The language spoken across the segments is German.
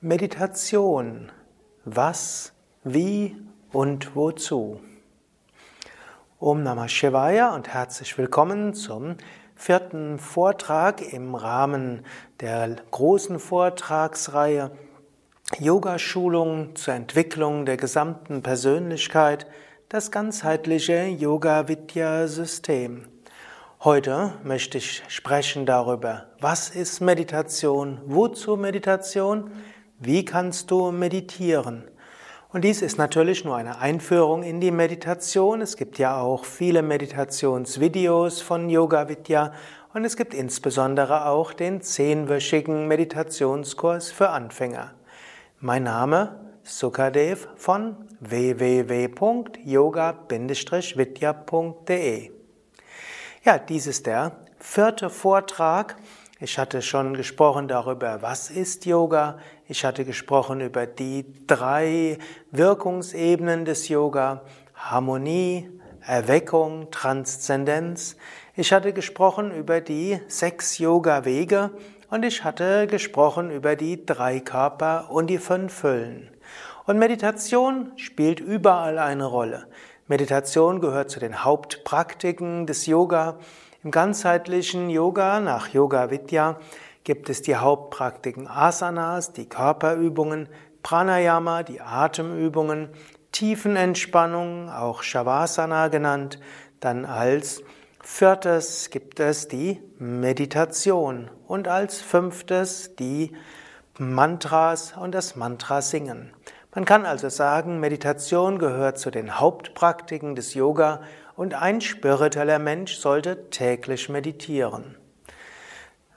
Meditation. Was, wie und wozu? Om Namah Shivaya und herzlich willkommen zum vierten Vortrag im Rahmen der großen Vortragsreihe Yoga-Schulung zur Entwicklung der gesamten Persönlichkeit, das ganzheitliche Yoga-Vidya-System. Heute möchte ich sprechen darüber, was ist Meditation, wozu Meditation, wie kannst du meditieren? Und dies ist natürlich nur eine Einführung in die Meditation. Es gibt ja auch viele Meditationsvideos von Yoga Vidya und es gibt insbesondere auch den zehnwöchigen Meditationskurs für Anfänger. Mein Name Sukadev von www.yoga-vidya.de. Ja, dies ist der vierte Vortrag ich hatte schon gesprochen darüber, was ist Yoga. Ich hatte gesprochen über die drei Wirkungsebenen des Yoga. Harmonie, Erweckung, Transzendenz. Ich hatte gesprochen über die sechs Yoga-Wege und ich hatte gesprochen über die drei Körper und die fünf Hüllen. Und Meditation spielt überall eine Rolle. Meditation gehört zu den Hauptpraktiken des Yoga. Im ganzheitlichen Yoga nach Yoga Vidya gibt es die Hauptpraktiken Asanas, die Körperübungen, Pranayama, die Atemübungen, Tiefenentspannung, auch Shavasana genannt. Dann als viertes gibt es die Meditation und als fünftes die Mantras und das Mantra singen. Man kann also sagen, Meditation gehört zu den Hauptpraktiken des Yoga und ein spiritueller Mensch sollte täglich meditieren.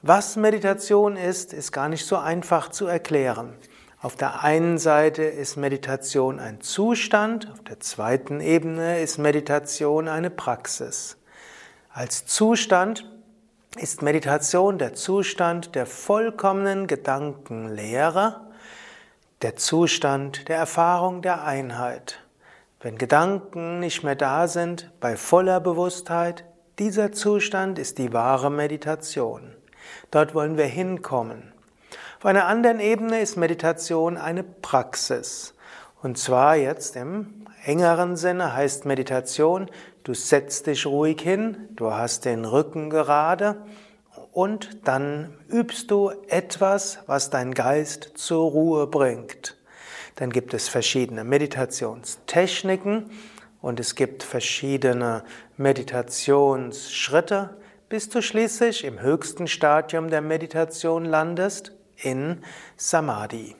Was Meditation ist, ist gar nicht so einfach zu erklären. Auf der einen Seite ist Meditation ein Zustand, auf der zweiten Ebene ist Meditation eine Praxis. Als Zustand ist Meditation der Zustand der vollkommenen Gedankenlehre, der Zustand der Erfahrung der Einheit. Wenn Gedanken nicht mehr da sind, bei voller Bewusstheit, dieser Zustand ist die wahre Meditation. Dort wollen wir hinkommen. Auf einer anderen Ebene ist Meditation eine Praxis. Und zwar jetzt im engeren Sinne heißt Meditation, du setzt dich ruhig hin, du hast den Rücken gerade und dann übst du etwas, was dein Geist zur Ruhe bringt. Dann gibt es verschiedene Meditationstechniken und es gibt verschiedene Meditationsschritte, bis du schließlich im höchsten Stadium der Meditation landest, in Samadhi.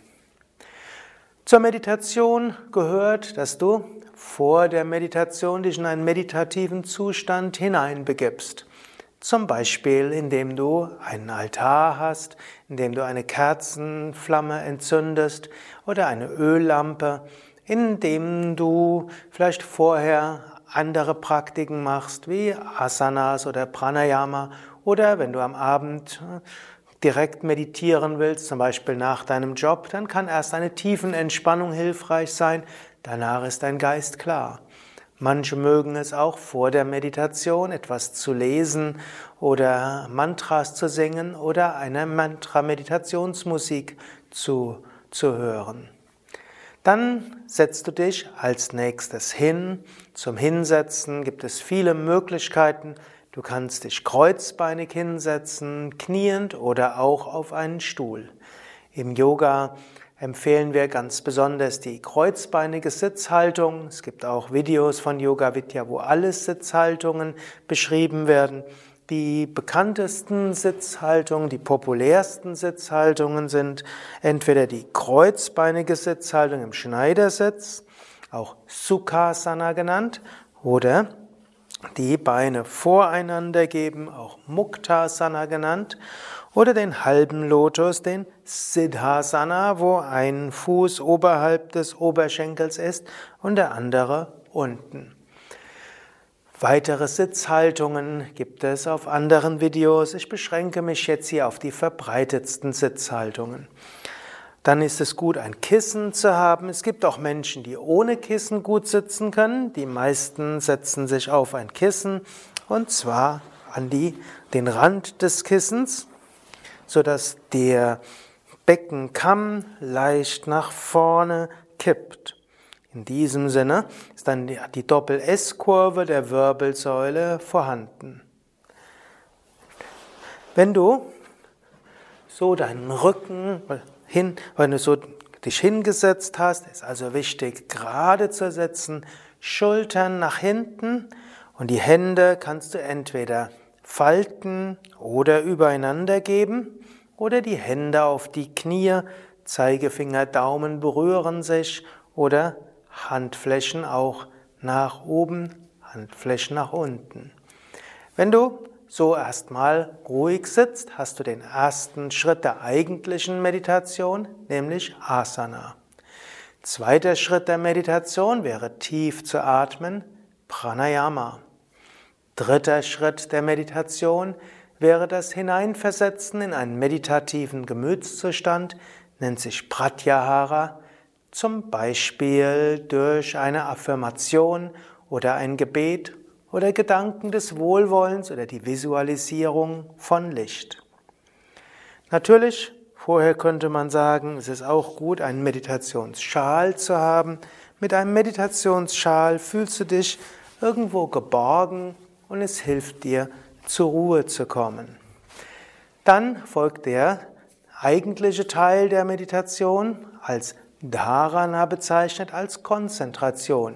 Zur Meditation gehört, dass du vor der Meditation dich in einen meditativen Zustand hineinbegibst. Zum Beispiel, indem du einen Altar hast, indem du eine Kerzenflamme entzündest oder eine Öllampe, indem du vielleicht vorher andere Praktiken machst, wie Asanas oder Pranayama, oder wenn du am Abend äh, direkt meditieren willst, zum Beispiel nach deinem Job, dann kann erst eine tiefen Entspannung hilfreich sein, danach ist dein Geist klar. Manche mögen es auch vor der Meditation etwas zu lesen oder Mantras zu singen oder eine Mantra-Meditationsmusik zu, zu hören. Dann setzt du dich als nächstes hin. Zum Hinsetzen gibt es viele Möglichkeiten. Du kannst dich kreuzbeinig hinsetzen, kniend oder auch auf einen Stuhl. Im Yoga empfehlen wir ganz besonders die kreuzbeinige Sitzhaltung. Es gibt auch Videos von Yoga Vidya, wo alle Sitzhaltungen beschrieben werden. Die bekanntesten Sitzhaltungen, die populärsten Sitzhaltungen sind entweder die kreuzbeinige Sitzhaltung im Schneidersitz, auch Sukhasana genannt, oder die Beine voreinander geben, auch Muktasana genannt, oder den halben Lotus, den Siddhasana, wo ein Fuß oberhalb des Oberschenkels ist und der andere unten. Weitere Sitzhaltungen gibt es auf anderen Videos. Ich beschränke mich jetzt hier auf die verbreitetsten Sitzhaltungen. Dann ist es gut, ein Kissen zu haben. Es gibt auch Menschen, die ohne Kissen gut sitzen können. Die meisten setzen sich auf ein Kissen und zwar an die, den Rand des Kissens sodass der Beckenkamm leicht nach vorne kippt. In diesem Sinne ist dann die Doppel-S-Kurve der Wirbelsäule vorhanden. Wenn du so deinen Rücken hin, wenn du so dich hingesetzt hast, ist also wichtig, gerade zu setzen, Schultern nach hinten und die Hände kannst du entweder falten oder übereinander geben oder die Hände auf die Knie, Zeigefinger, Daumen berühren sich oder Handflächen auch nach oben, Handflächen nach unten. Wenn du so erstmal ruhig sitzt, hast du den ersten Schritt der eigentlichen Meditation, nämlich Asana. Zweiter Schritt der Meditation wäre tief zu atmen, Pranayama. Dritter Schritt der Meditation wäre das Hineinversetzen in einen meditativen Gemütszustand, nennt sich Pratyahara, zum Beispiel durch eine Affirmation oder ein Gebet oder Gedanken des Wohlwollens oder die Visualisierung von Licht. Natürlich, vorher könnte man sagen, es ist auch gut, einen Meditationsschal zu haben. Mit einem Meditationsschal fühlst du dich irgendwo geborgen und es hilft dir, zur Ruhe zu kommen. Dann folgt der eigentliche Teil der Meditation als Dharana bezeichnet als Konzentration.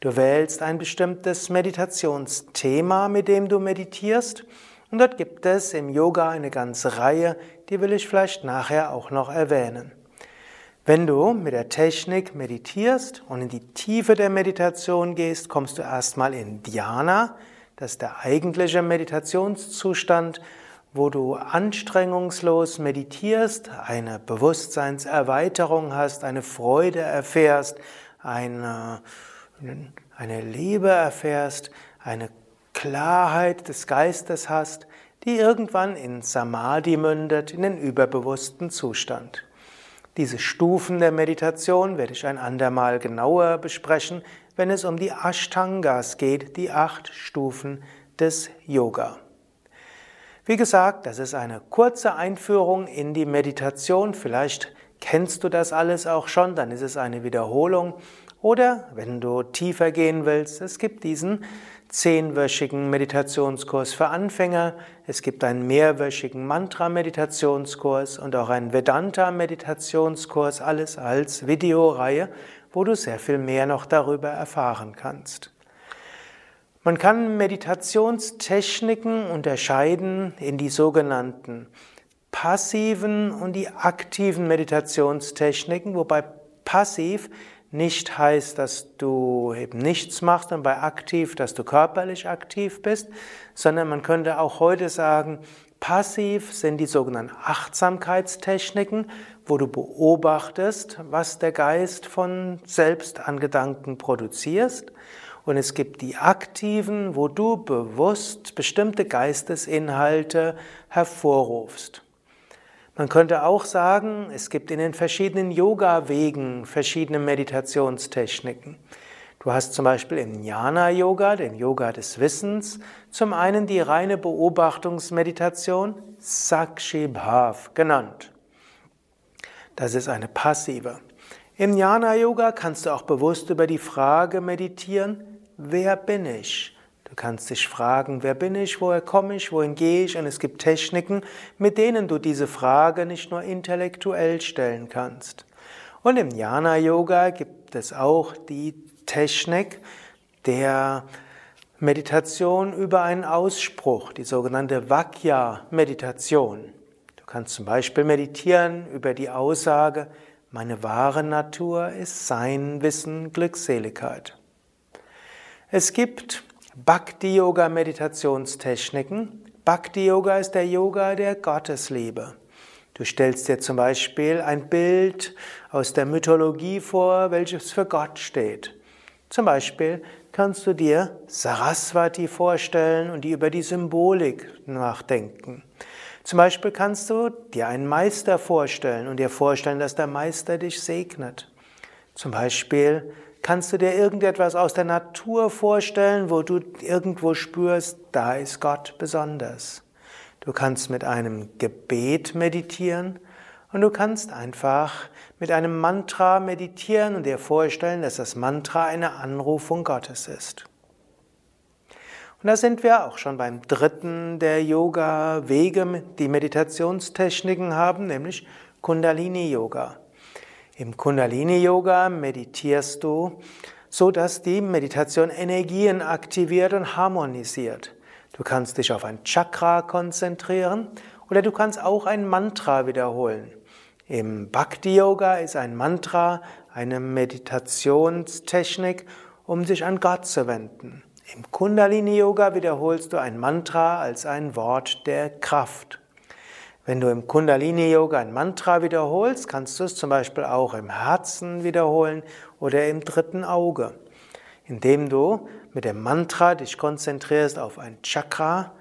Du wählst ein bestimmtes Meditationsthema, mit dem du meditierst. Und dort gibt es im Yoga eine ganze Reihe, die will ich vielleicht nachher auch noch erwähnen. Wenn du mit der Technik meditierst und in die Tiefe der Meditation gehst, kommst du erstmal in Dhyana, das ist der eigentliche Meditationszustand, wo du anstrengungslos meditierst, eine Bewusstseinserweiterung hast, eine Freude erfährst, eine eine Liebe erfährst, eine Klarheit des Geistes hast, die irgendwann in Samadhi mündet, in den überbewussten Zustand. Diese Stufen der Meditation werde ich ein andermal genauer besprechen, wenn es um die Ashtangas geht, die acht Stufen des Yoga. Wie gesagt, das ist eine kurze Einführung in die Meditation. Vielleicht kennst du das alles auch schon, dann ist es eine Wiederholung. Oder wenn du tiefer gehen willst, es gibt diesen zehnwöchigen Meditationskurs für Anfänger, es gibt einen mehrwöchigen Mantra-Meditationskurs und auch einen Vedanta-Meditationskurs, alles als Videoreihe, wo du sehr viel mehr noch darüber erfahren kannst. Man kann Meditationstechniken unterscheiden in die sogenannten passiven und die aktiven Meditationstechniken, wobei passiv nicht heißt, dass du eben nichts machst und bei aktiv, dass du körperlich aktiv bist, sondern man könnte auch heute sagen, passiv sind die sogenannten Achtsamkeitstechniken, wo du beobachtest, was der Geist von selbst an Gedanken produzierst. Und es gibt die aktiven, wo du bewusst bestimmte Geistesinhalte hervorrufst. Man könnte auch sagen, es gibt in den verschiedenen Yoga-Wegen verschiedene Meditationstechniken. Du hast zum Beispiel im Jnana-Yoga, den Yoga des Wissens, zum einen die reine Beobachtungsmeditation, Sakshi Bhav genannt. Das ist eine passive. Im Jnana-Yoga kannst du auch bewusst über die Frage meditieren, wer bin ich? Du kannst dich fragen, wer bin ich, woher komme ich, wohin gehe ich? Und es gibt Techniken, mit denen du diese Frage nicht nur intellektuell stellen kannst. Und im Jnana Yoga gibt es auch die Technik der Meditation über einen Ausspruch, die sogenannte Vakya-Meditation. Du kannst zum Beispiel meditieren über die Aussage, meine wahre Natur ist Sein, Wissen, Glückseligkeit. Es gibt Bhakti-Yoga-Meditationstechniken. Bhakti-Yoga ist der Yoga der Gottesliebe. Du stellst dir zum Beispiel ein Bild aus der Mythologie vor, welches für Gott steht. Zum Beispiel kannst du dir Saraswati vorstellen und die über die Symbolik nachdenken. Zum Beispiel kannst du dir einen Meister vorstellen und dir vorstellen, dass der Meister dich segnet. Zum Beispiel Kannst du dir irgendetwas aus der Natur vorstellen, wo du irgendwo spürst, da ist Gott besonders? Du kannst mit einem Gebet meditieren Und du kannst einfach mit einem Mantra meditieren und dir vorstellen, dass das Mantra eine Anrufung Gottes ist. Und da sind wir auch schon beim dritten der Yoga-Wege, die Meditationstechniken haben, nämlich Kundalini-Yoga. Im Kundalini-Yoga meditierst du, so dass die Meditation Energien aktiviert und harmonisiert. Du kannst dich auf ein Chakra konzentrieren oder du kannst auch ein Mantra wiederholen. Im Bhakti Yoga ist ein Mantra eine Meditationstechnik, um sich an Gott zu wenden. Im Kundalini Yoga wiederholst du ein Mantra als ein Wort der Kraft. Wenn du im Kundalini Yoga ein Mantra wiederholst, kannst du es zum Beispiel auch im Herzen wiederholen oder im dritten Auge. Indem du mit dem Mantra dich konzentrierst auf ein Chakra,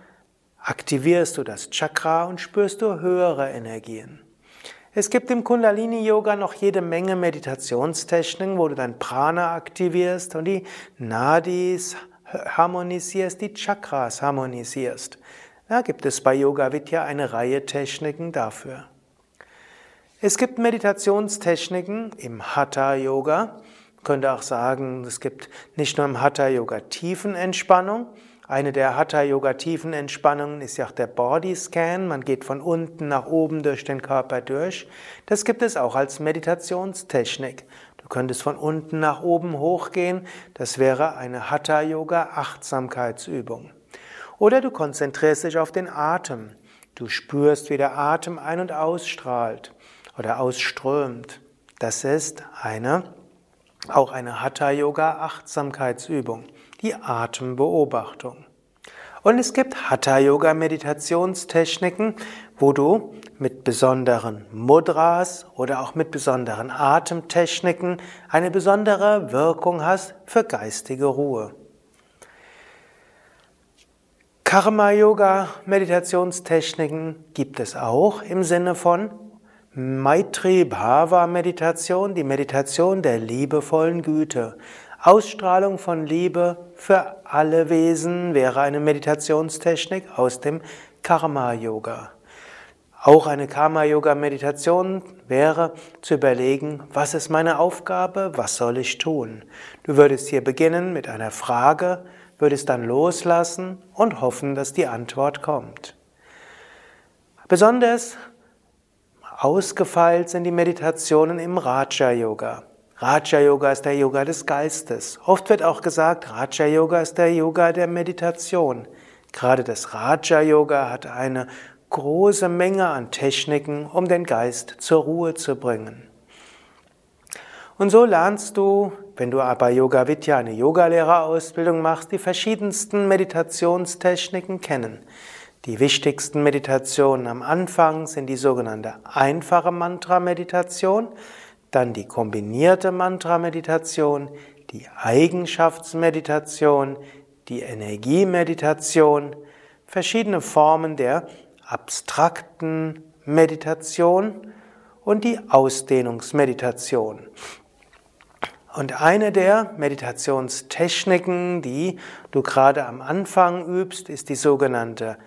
aktivierst du das Chakra und spürst du höhere Energien. Es gibt im Kundalini-Yoga noch jede Menge Meditationstechniken, wo du dein Prana aktivierst und die Nadis harmonisierst, die Chakras harmonisierst. Da gibt es bei Yoga Vidya eine Reihe Techniken dafür. Es gibt Meditationstechniken im Hatha Yoga. Man könnte auch sagen, es gibt nicht nur im Hatha Yoga Tiefenentspannung, eine der Hatha-Yoga-Tiefenentspannungen ist ja auch der Bodyscan. Man geht von unten nach oben durch den Körper durch. Das gibt es auch als Meditationstechnik. Du könntest von unten nach oben hochgehen. Das wäre eine Hatha-Yoga-Achtsamkeitsübung. Oder du konzentrierst dich auf den Atem. Du spürst, wie der Atem ein- und ausstrahlt oder ausströmt. Das ist eine, auch eine Hatha-Yoga-Achtsamkeitsübung die Atembeobachtung. Und es gibt Hatha-Yoga-Meditationstechniken, wo du mit besonderen Mudras oder auch mit besonderen Atemtechniken eine besondere Wirkung hast für geistige Ruhe. Karma-Yoga-Meditationstechniken gibt es auch im Sinne von Maitri Bhava Meditation, die Meditation der liebevollen Güte. Ausstrahlung von Liebe für alle Wesen wäre eine Meditationstechnik aus dem Karma-Yoga. Auch eine Karma-Yoga-Meditation wäre zu überlegen, was ist meine Aufgabe, was soll ich tun? Du würdest hier beginnen mit einer Frage, würdest dann loslassen und hoffen, dass die Antwort kommt. Besonders ausgefeilt sind die Meditationen im Raja-Yoga. Raja Yoga ist der Yoga des Geistes. Oft wird auch gesagt, Raja Yoga ist der Yoga der Meditation. Gerade das Raja Yoga hat eine große Menge an Techniken, um den Geist zur Ruhe zu bringen. Und so lernst du, wenn du bei Yoga Vidya eine Yogalehrerausbildung machst, die verschiedensten Meditationstechniken kennen. Die wichtigsten Meditationen am Anfang sind die sogenannte einfache Mantra-Meditation dann die kombinierte Mantra-Meditation, die Eigenschaftsmeditation, die Energiemeditation, verschiedene Formen der abstrakten Meditation und die Ausdehnungsmeditation. Und eine der Meditationstechniken, die du gerade am Anfang übst, ist die sogenannte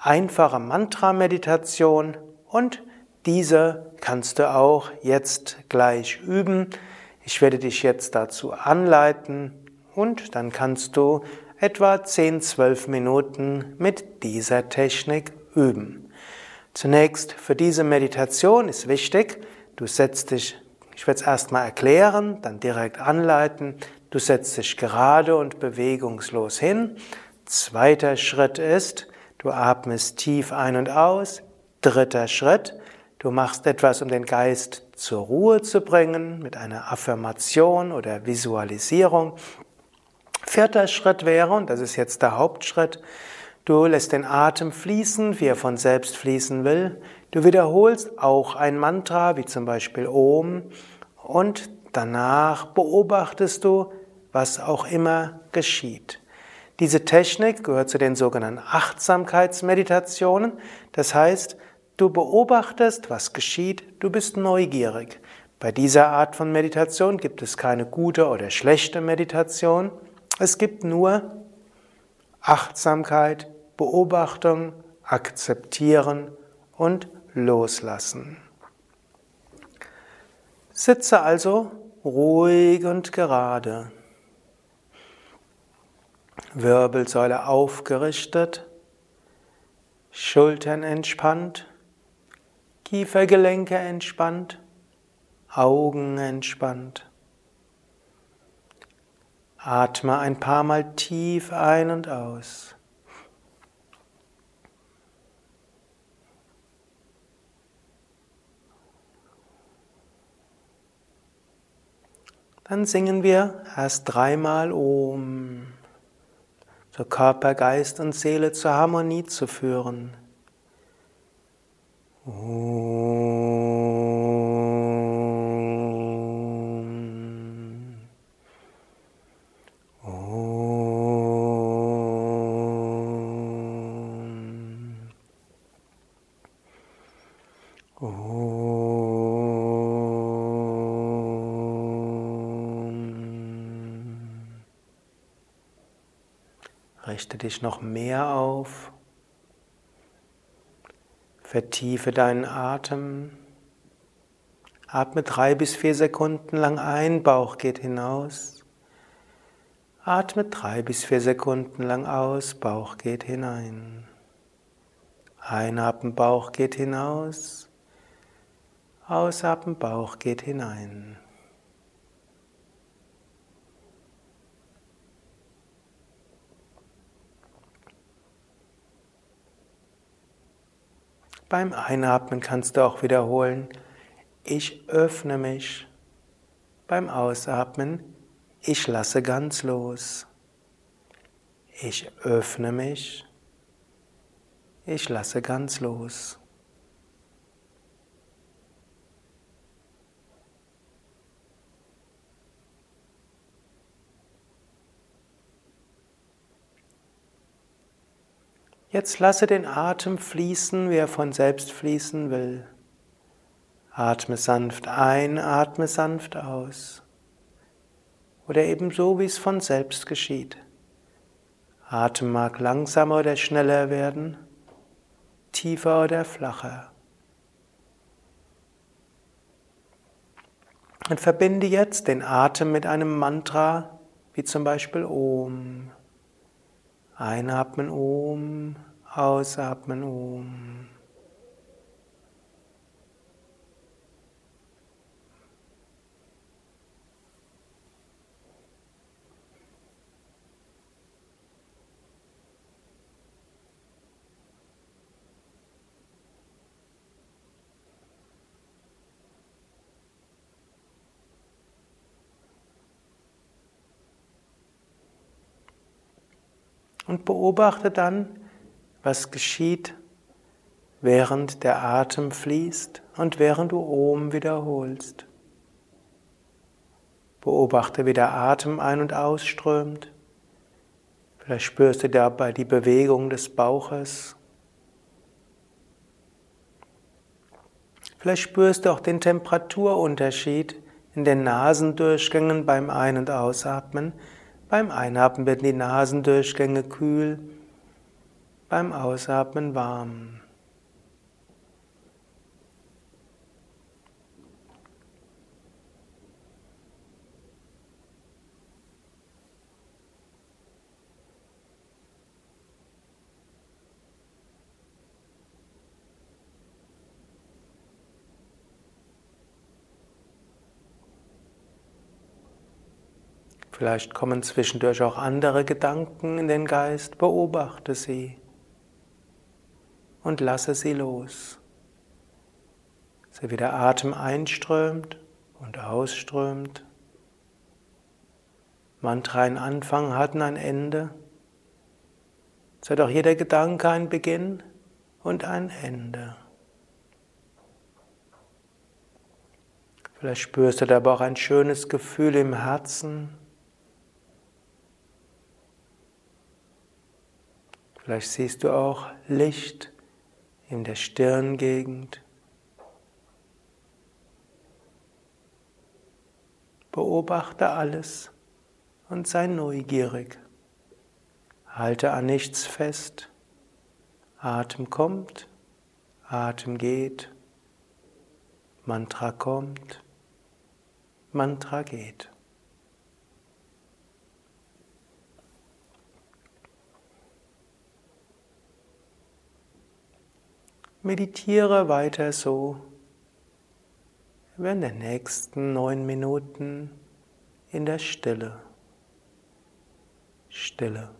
einfache Mantra-Meditation und diese kannst du auch jetzt gleich üben. Ich werde dich jetzt dazu anleiten und dann kannst du etwa 10-12 Minuten mit dieser Technik üben. Zunächst für diese Meditation ist wichtig, du setzt dich, ich werde es erstmal erklären, dann direkt anleiten, du setzt dich gerade und bewegungslos hin. Zweiter Schritt ist, du atmest tief ein und aus. Dritter Schritt, Du machst etwas, um den Geist zur Ruhe zu bringen, mit einer Affirmation oder Visualisierung. Vierter Schritt wäre, und das ist jetzt der Hauptschritt, du lässt den Atem fließen, wie er von selbst fließen will. Du wiederholst auch ein Mantra, wie zum Beispiel Om, und danach beobachtest du, was auch immer geschieht. Diese Technik gehört zu den sogenannten Achtsamkeitsmeditationen. Das heißt, Du beobachtest, was geschieht, du bist neugierig. Bei dieser Art von Meditation gibt es keine gute oder schlechte Meditation. Es gibt nur Achtsamkeit, Beobachtung, Akzeptieren und Loslassen. Sitze also ruhig und gerade. Wirbelsäule aufgerichtet, Schultern entspannt, Kiefergelenke entspannt, Augen entspannt. Atme ein paar Mal tief ein und aus. Dann singen wir erst dreimal Om, so Körper, Geist und Seele zur Harmonie zu führen. Richte dich noch mehr auf. Vertiefe deinen Atem. Atme drei bis vier Sekunden lang ein, Bauch geht hinaus. Atme drei bis vier Sekunden lang aus, Bauch geht hinein. Einatmen, Bauch geht hinaus. Ausatmen, Bauch geht hinein. Beim Einatmen kannst du auch wiederholen, ich öffne mich. Beim Ausatmen, ich lasse ganz los. Ich öffne mich. Ich lasse ganz los. Jetzt lasse den Atem fließen, wie er von selbst fließen will. Atme sanft ein, atme sanft aus. Oder ebenso, wie es von selbst geschieht. Atem mag langsamer oder schneller werden, tiefer oder flacher. Und verbinde jetzt den Atem mit einem Mantra, wie zum Beispiel Om. Einatmen Om, ausatmen Om. Und beobachte dann, was geschieht, während der Atem fließt und während du Om wiederholst. Beobachte, wie der Atem ein- und ausströmt. Vielleicht spürst du dabei die Bewegung des Bauches. Vielleicht spürst du auch den Temperaturunterschied in den Nasendurchgängen beim Ein- und Ausatmen beim Einatmen werden die Nasendurchgänge kühl, beim Ausatmen warm. Vielleicht kommen zwischendurch auch andere Gedanken in den Geist, beobachte sie und lasse sie los. So wie der Atem einströmt und ausströmt. Mantra ein Anfang hat ein Ende. So hat auch jeder Gedanke ein Beginn und ein Ende. Vielleicht spürst du dabei auch ein schönes Gefühl im Herzen. Vielleicht siehst du auch Licht in der Stirngegend. Beobachte alles und sei neugierig. Halte an nichts fest. Atem kommt, Atem geht, Mantra kommt, Mantra geht. Meditiere weiter so während der nächsten neun Minuten in der Stille. Stille.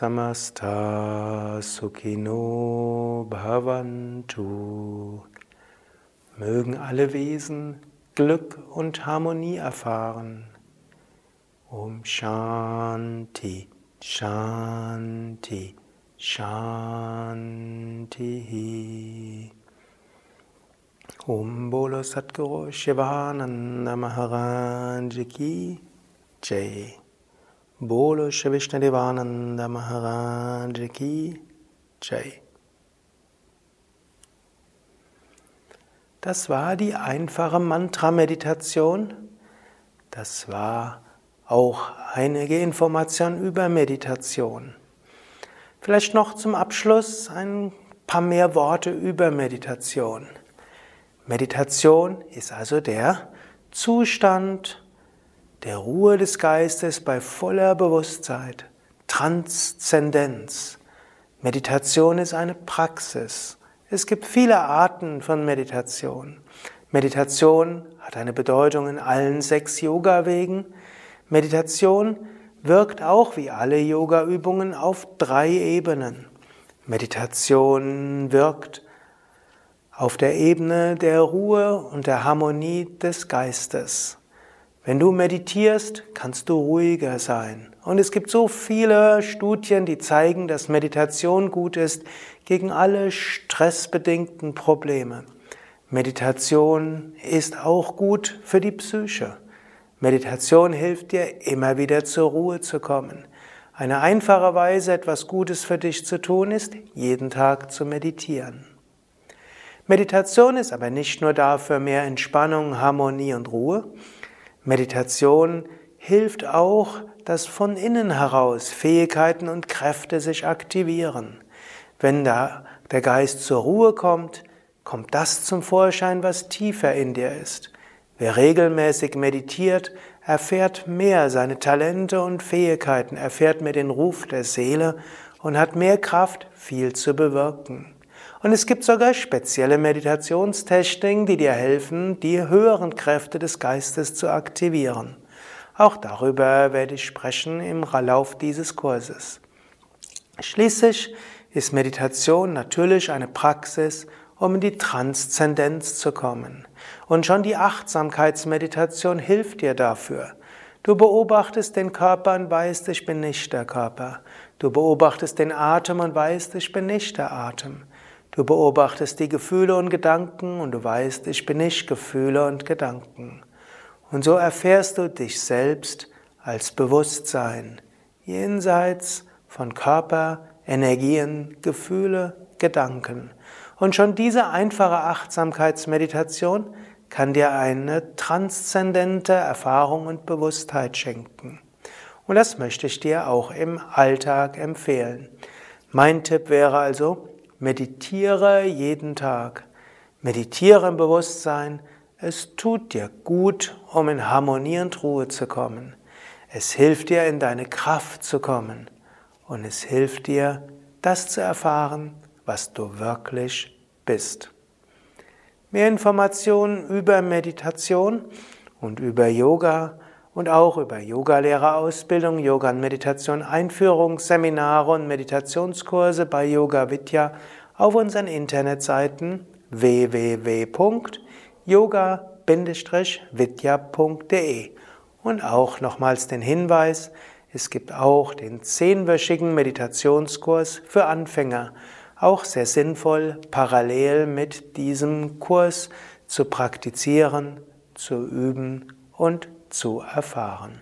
Samasta sukhino bhavantu. Mögen alle Wesen Glück und Harmonie erfahren. Om Shanti, Shanti, Shanti. Om Bolo Satguru Shivananda Maharaj Ki Jai. Bolo Shri Vishnadevananda Maharaj Ki Jai. Das war die einfache Mantra-Meditation. Das war auch einige Informationen über Meditation. Vielleicht noch zum Abschluss ein paar mehr Worte über Meditation. Meditation ist also der Zustand der Ruhe des Geistes bei voller Bewusstsein, Transzendenz. Meditation ist eine Praxis. Es gibt viele Arten von Meditation. Meditation hat eine Bedeutung in allen sechs Yoga-Wegen. Meditation wirkt auch wie alle Yoga-Übungen auf drei Ebenen. Meditation wirkt auf der Ebene der Ruhe und der Harmonie des Geistes. Wenn du meditierst, kannst du ruhiger sein. Und es gibt so viele Studien, die zeigen, dass Meditation gut ist gegen alle stressbedingten Probleme. Meditation ist auch gut für die Psyche. Meditation hilft dir, immer wieder zur Ruhe zu kommen. Eine einfache Weise, etwas Gutes für dich zu tun, ist, jeden Tag zu meditieren. Meditation ist aber nicht nur dafür mehr Entspannung, Harmonie und Ruhe. Meditation hilft auch, dass von innen heraus Fähigkeiten und Kräfte sich aktivieren. Wenn da der Geist zur Ruhe kommt, kommt das zum Vorschein, was tiefer in dir ist. Wer regelmäßig meditiert, erfährt mehr seine Talente und Fähigkeiten, erfährt mehr den Ruf der Seele und hat mehr Kraft, viel zu bewirken. Und es gibt sogar spezielle Meditationstechniken, die dir helfen, die höheren Kräfte des Geistes zu aktivieren. Auch darüber werde ich sprechen im Lauf dieses Kurses. Schließlich ist Meditation natürlich eine Praxis, um in die Transzendenz zu kommen. Und schon die Achtsamkeitsmeditation hilft dir dafür. Du beobachtest den Körper und weißt, ich bin nicht der Körper. Du beobachtest den Atem und weißt, ich bin nicht der Atem. Du beobachtest die Gefühle und Gedanken und du weißt, ich bin nicht Gefühle und Gedanken. Und so erfährst du dich selbst als Bewusstsein, jenseits von Körper, Energien, Gefühle, Gedanken. Und schon diese einfache Achtsamkeitsmeditation kann dir eine transzendente Erfahrung und Bewusstheit schenken. Und das möchte ich dir auch im Alltag empfehlen. Mein Tipp wäre also, Meditiere jeden Tag. Meditiere im Bewusstsein. Es tut dir gut, um in Harmonie und Ruhe zu kommen. Es hilft dir, in deine Kraft zu kommen. Und es hilft dir, das zu erfahren, was du wirklich bist. Mehr Informationen über Meditation und über Yoga und auch über Yogalehrerausbildung, Yoga und Meditation Einführungsseminare und Meditationskurse bei Yoga Vidya auf unseren Internetseiten www.yoga-vidya.de und auch nochmals den Hinweis, es gibt auch den zehnwöchigen Meditationskurs für Anfänger, auch sehr sinnvoll, parallel mit diesem Kurs zu praktizieren, zu üben und zu erfahren.